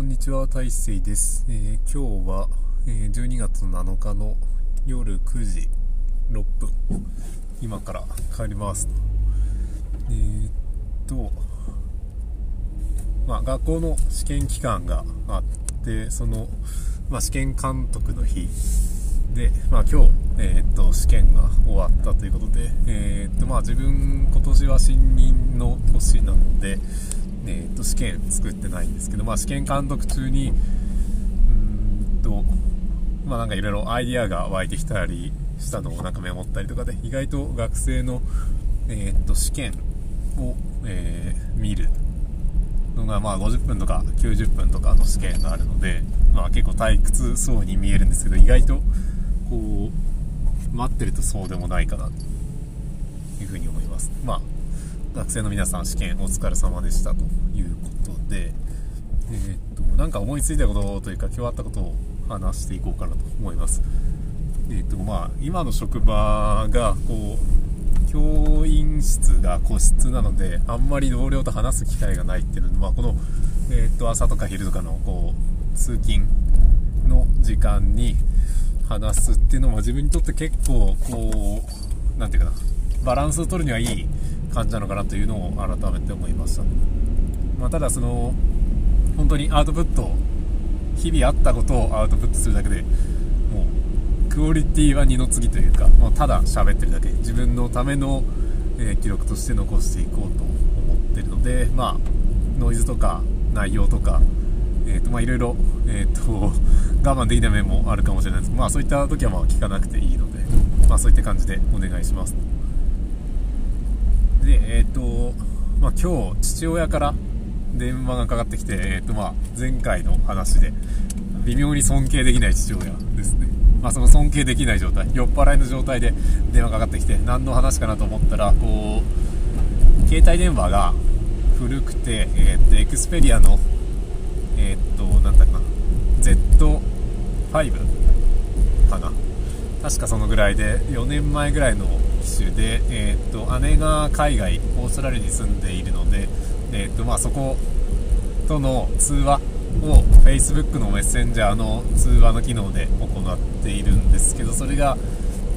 こんにちは、大勢です。えー今日は、えー12月7日の夜9時6分、今から帰ります。えーっと、まあ、学校の試験期間があって、その、まあ、試験監督の日で、まあ、今日、えーっと、試験が終わったということで、えーっと、まあ、自分、今年は新任の年なので、えーっと、試験作ってないんですけど、まあ、試験監督中に、うんと、まあ、なんかいろいろアイディアが湧いてきたりしたのをなんかメモったりとかで、意外と学生の、えーっと、試験を、えー見るのがまあ50分とか90分とかの試験があるので、まあ、結構退屈そうに見えるんですけど意外とこう待ってるとそうでもないかなというふうに思います。まあ学生の皆さん試験お疲れ様でしたということでえーっとなんか思いついたことというか今日あったことを話していこうかなと思います。えーっとまあ今の職場がこう教員室が個室なのであんまり同僚と話す機会がないっていうのは、この、えーっと朝とか昼とかのこう通勤の時間に話すっていうのは自分にとって結構こうなんていうかなバランスを取るにはいい感じなのかなというのを改めて思いました、まあ、ただその本当にアウトプット日々あったことをアウトプットするだけでもうクオリティは二の次というか、もうただ喋ってるだけ。自分のための、え記録として残していこうと思ってるのでまあノイズとか内容とかえーとまあいろいろ、えー、と 我慢できない面もあるかもしれないですけど、まあ、そういった時はまあ聞かなくていいので、まあ、そういった感じでお願いします。でえっ、と、まあ、今日父親から電話がかかってきて、えーとまあ、前回の話で微妙に尊敬できない父親ですね、まあ、その尊敬できない状態酔っ払いの状態で電話かかってきて何の話かなと思ったらこう携帯電話が古くて、えー、とエクスペリアのえーっと、なんだっけな、Z5 かな。確かそのぐらいで、4年前ぐらいの機種で、えーっと、姉が海外、オーストラリアに住んでいるので、えーっと、まあ、そことの通話を Facebook のメッセンジャーの通話の機能で行っているんですけど、それが、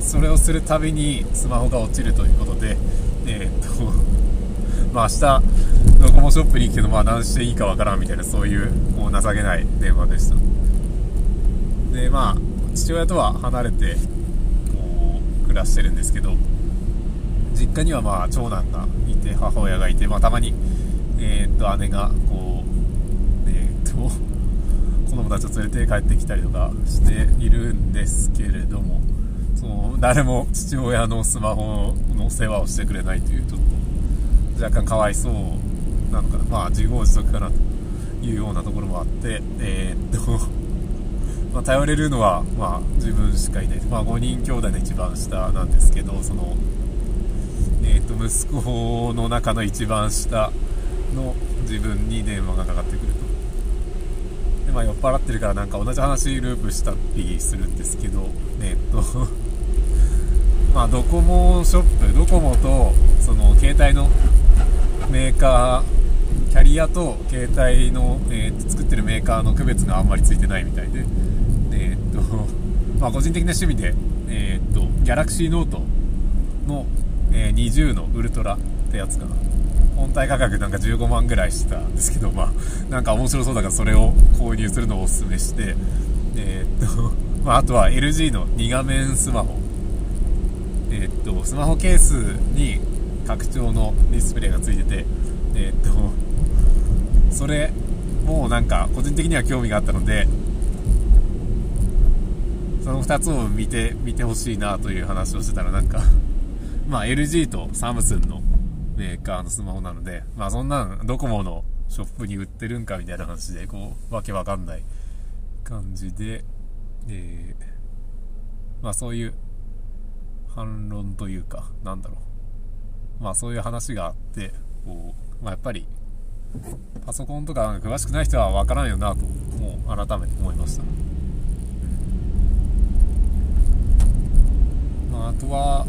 それをするたびにスマホが落ちるということで、えーっと、まあ明日ドコモショップに行くけどまあ何していいかわからんみたいなそういうこう情けない電話でした。でまあ父親とは離れて暮らしてるんですけど実家にはまあ長男がいて母親がいてまあたまにえーっと姉がこうえーっと子供たちを連れて帰ってきたりとかしているんですけれどもその誰も父親のスマホの世話をしてくれないというちょっと若干かわいそうなのかな、まあ、自業自得かなというようなところもあって、えーっと、まあ、頼れるのは、まあ、自分しかいない、まあ、5人兄弟の一番下なんですけど、その、えーっと、息子の中の一番下の自分に電話がかかってくると。でまあ、酔っ払ってるからなんか同じ話ループしたりするんですけど、えっと、まあ、ドコモショップ、ドコモと、その、携帯のメーカー、キャリアと携帯の、えー作ってるメーカーの区別があんまりついてないみたいで、と、まあ、個人的な趣味で、えーっと、ギャラクシーノートの、えー20のウルトラってやつかな。本体価格なんか15万ぐらいしたんですけど、まあ、なんか面白そうだからそれを購入するのをお勧めして、えーっと、まあ、あとは LG の2画面スマホ。えっと、スマホケースに拡張のディスプレイがついてて、えっと、それもなんか個人的には興味があったので、その2つを見て、見てほしいなという話をしてたらなんか、まあ LG とサムスンのメーカーのスマホなので、まあそんなんドコモのショップに売ってるんかみたいな話で、こう、わけわかんない感じで、えーまあそういう反論というか、なんだろう。まあそういう話があって、こう、まあやっぱり、パソコンとか詳しくない人は分からんよなと、もう改めて思いました。まああとは、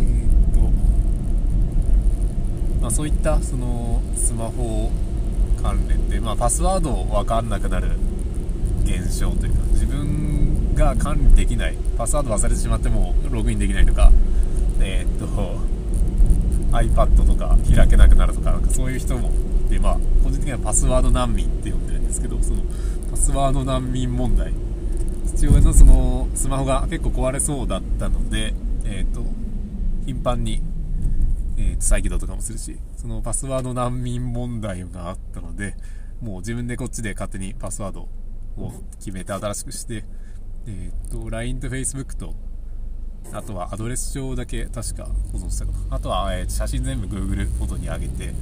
えーっと、まあそういったそのスマホ関連で、まあ、パスワードを分かんなくなる現象というか自分が管理できないパスワード忘れてしまってもログインできないとかえー、っと iPad とか開けなくなるとかなんかそういう人もでまあ個人的にはパスワード難民って呼んでるんですけどそのパスワード難民問題父親のそのスマホが結構壊れそうだったのでえー、っと頻繁にえー、再起動とかもするし、そのパスワード難民問題があったので、もう自分でこっちで勝手にパスワードを決めて新しくして、えー、っと、LINE と Facebook と、あとはアドレス帳だけ確か保存したかな。あとは、えー、写真全部 Google フォトに上げて、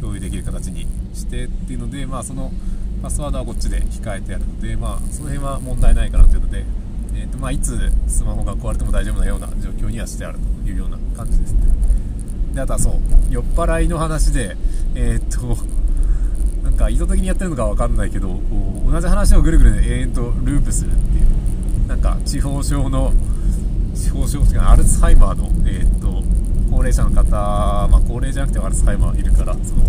共有できる形にしてっていうので、まあそのパスワードはこっちで控えてあるので、まあその辺は問題ないかなというので、えーとまあ、いつスマホが壊れても大丈夫なような状況にはしてあるというような感じですね。であとはそう酔っ払いの話でえー、っとなんか意図的にやってるのか分かんないけど同じ話をぐるぐる永遠とループするっていうなんか地方症の地方症っていうかアルツハイマーの、えー、っと高齢者の方、まあ、高齢じゃなくてアルツハイマーいるからその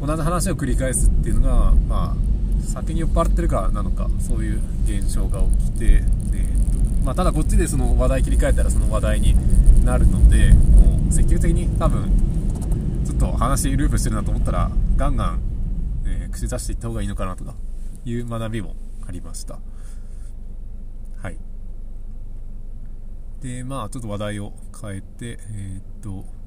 同じ話を繰り返すっていうのが、まあ、先に酔っ払ってるからなのかそういう現象が起きて、えーとまあ、ただこっちでその話題切り替えたらその話題になるのでもう積極的に多分ずっと話ループしてるなと思ったらガンガン、えー、口出していった方がいいのかなとかいう学びもありました。はい。でまあちょっと話題を変えてえー、っと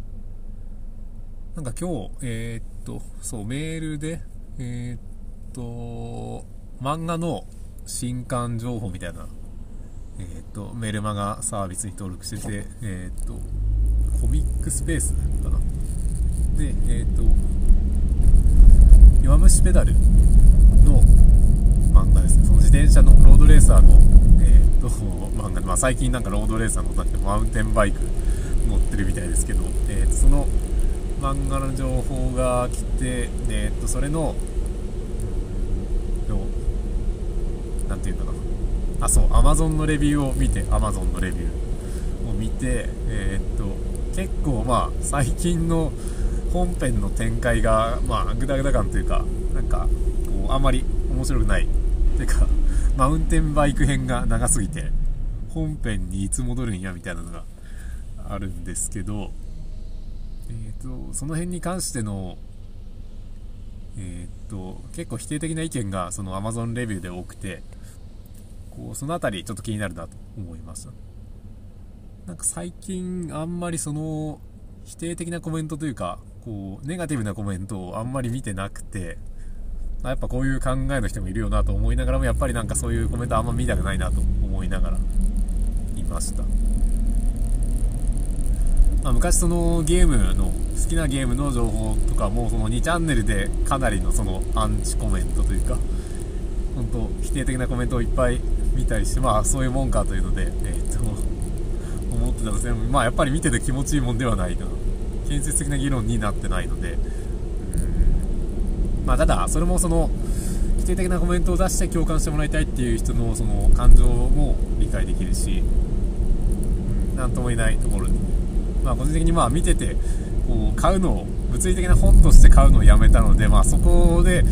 なんか今日えー、っとそうメールでえっと漫画の新刊情報みたいなえーと、メルマガサービスに登録してて、えーと、コミックスペースかな。で、えっ、と弱虫ペダルの漫画ですね。その自転車のロードレーサーの、えーと、漫画。で、まあ、最近なんかロードレーサーのってマウンテンバイク乗ってるみたいですけど、えーと、その漫画の情報が来て、えー、とそれの何て言うかな。あそう Amazon のレビューを見て Amazon のレビューを見てえー、っと結構まあ最近の本編の展開がまあグダグダ感というかなんかこうあんまり面白くない。てかマウンテンバイク編が長すぎて本編にいつ戻るんやみたいなのがあるんですけどえーと、その辺に関しての、えーと結構否定的な意見がその Amazon レビューで多くてこうその辺りちょっと気になるなと思いましたなんか最近あんまりその否定的なコメントというかこうネガティブなコメントをあんまり見てなくてやっぱこういう考えの人もいるよなと思いながらもやっぱりなんかそういうコメントあんま見たくないなと思いながらいました、まあ、昔そのゲームの好きなゲームの情報とかもその2チャンネルでかなりのそのアンチコメントというか本当否定的なコメントをいっぱい見たりしてまあそういうもんかというので、えー、っと 思ってたんですねまあやっぱり見てて気持ちいいもんではないな建設的な議論になってないので。まあただそれもその否定的なコメントを出して共感してもらいたいっていう人のその感情も理解できるし何とも言えないところで。まあ個人的にまあ見ててこう買うのを物理的な本として買うのをやめたのでまあそこで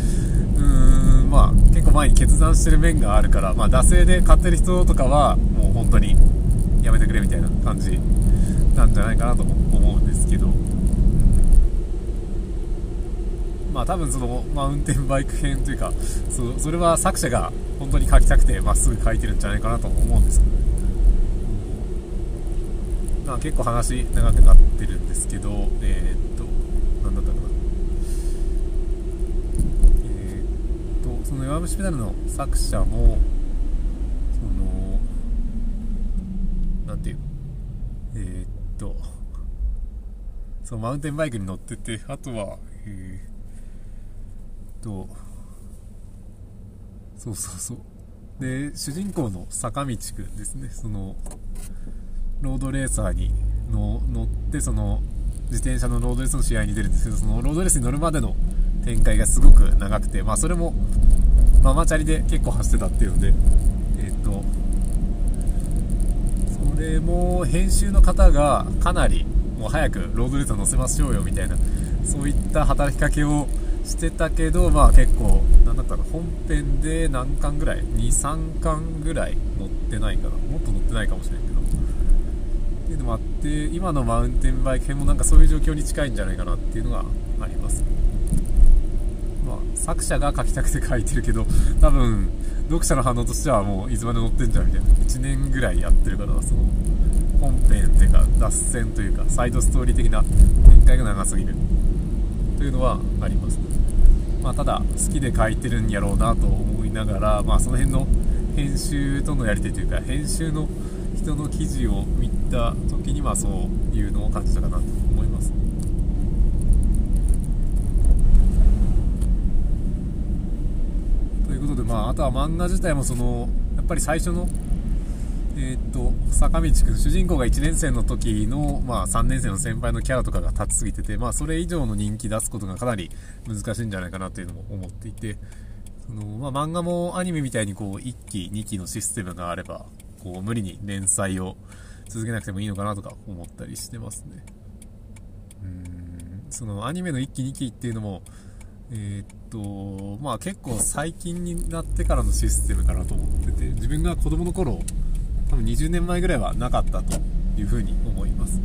うんまあ、結構前に決断してる面があるから、まあ、惰性で買ってる人とかはもう本当にやめてくれみたいな感じなんじゃないかなと思うんですけど、まあ多分そのマウンテンバイク編というかそそれは作者が本当に書きたくてまっすぐ書いてるんじゃないかなと思うんですけど、まあ、結構話長くなってるんですけどえー、っと何だったかな。えっとその弱虫ペダルの作者もそのなんていうえー、っとそのマウンテンバイクに乗っててあとはえー、っとそうそうそう。で主人公の坂道くんですね。そのロードレーサーにの乗ってその自転車のロードレースの試合に出るんですけどそのロードレースに乗るまでの展開がすごく長くて、まあ、それもママチャリで結構走ってたっていうので、えっ、と、それも編集の方がかなりもう早くロードレース乗せましょうよみたいな、そういった働きかけをしてたけど、まあ結構、なんだったの、本編で何巻ぐらい ?2、3巻ぐらい乗ってないかな？もっと乗ってないかもしれんけど。っていうのもあって、今のマウンテンバイク編もなんかそういう状況に近いんじゃないかなっていうのがあります。まあ、作者が書きたくて書いてるけど、多分、読者の反応としてはもういつまで乗ってんじゃんみたいな。1年ぐらいやってるから、その、本編っていうか、脱線というか、サイドストーリー的な展開が長すぎる。というのはあります。まあ、ただ好きで書いてるんやろうなと思いながら、まあ、その辺の編集とのやり取りというか編集の人の記事を見た時にはそういうのを感じたかなと思います。ということで、まあ、あとは漫画自体もそのやっぱり最初のえー、っと、坂道くん、主人公が1年生の時の、まあ3年生の先輩のキャラとかが立ちすぎてて、まあそれ以上の人気出すことがかなり難しいんじゃないかなというのも思っていて、その、まあ漫画もアニメみたいにこう1期、2期のシステムがあれば、こう無理に連載を続けなくてもいいのかなとか思ったりしてますね。うん、そのアニメの1期、2期っていうのも、えー、っと、まあ結構最近になってからのシステムかなと思ってて、自分が子供の頃、多分20年前ぐらいはなかったというふうに思います。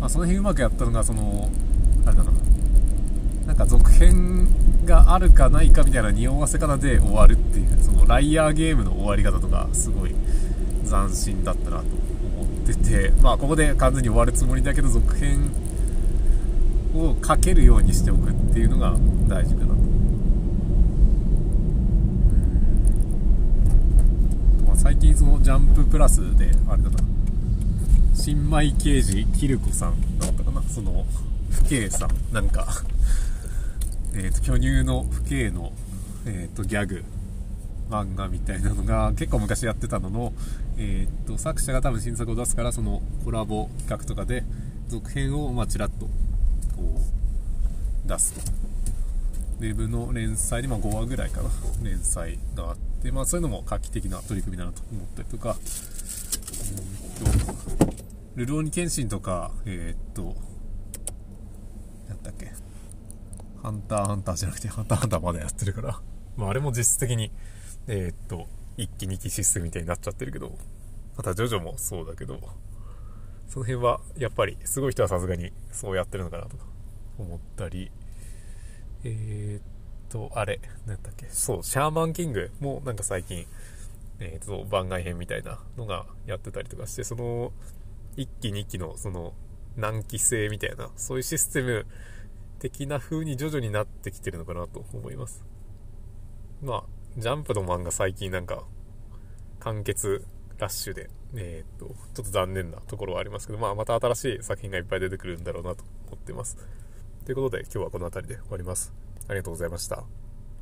まあ、その辺うまくやったのが、その、あれだな、なんか続編があるかないかみたいな匂わせ方で終わるっていう、そのライアーゲームの終わり方とか、すごい斬新だったなと思ってて、まあここで完全に終わるつもりだけど、続編をかけるようにしておくっていうのが大事かなと。最近そのジャンププラスで、あれだな、新米刑事キルコさんだったかな、その、父兄さん、なんかえっと、巨乳の父兄の、え、ー、と、ギャグ、漫画みたいなのが結構昔やってたのの、えっ、ー、と、作者が多分新作を出すから、そのコラボ企画とかで、続編を、まあ、ちらっと、こう、出すと。ウェブの連載で、まあ、5話ぐらいかな、連載があって、まあ、そういうのも画期的な取り組みだなと思ったりとか、うんと、ルローニケンシンとか、えー、っと、なんだっけ、ハンターハンターじゃなくて、ハンターハンターまだやってるから、まあ、あれも実質的に、えー、っと、1期2期システムみたいになっちゃってるけど、またジョジョもそうだけど、その辺はやっぱりすごい人はさすがにそうやってるのかなとか思ったり、えー、っと、あれ、なんだっけ、そう、シャーマンキングもなんか最近、えー、っと、番外編みたいなのがやってたりとかして、その、1期2期のその、難期制みたいな、そういうシステム的な風に徐々になってきてるのかなと思います。まあ、ジャンプの漫画最近なんか、完結ラッシュで、えー、っと、ちょっと残念なところはありますけど、まあ、また新しい作品がいっぱい出てくるんだろうなと思ってます。ということで今日はこの辺りで終わります。ありがとうございました。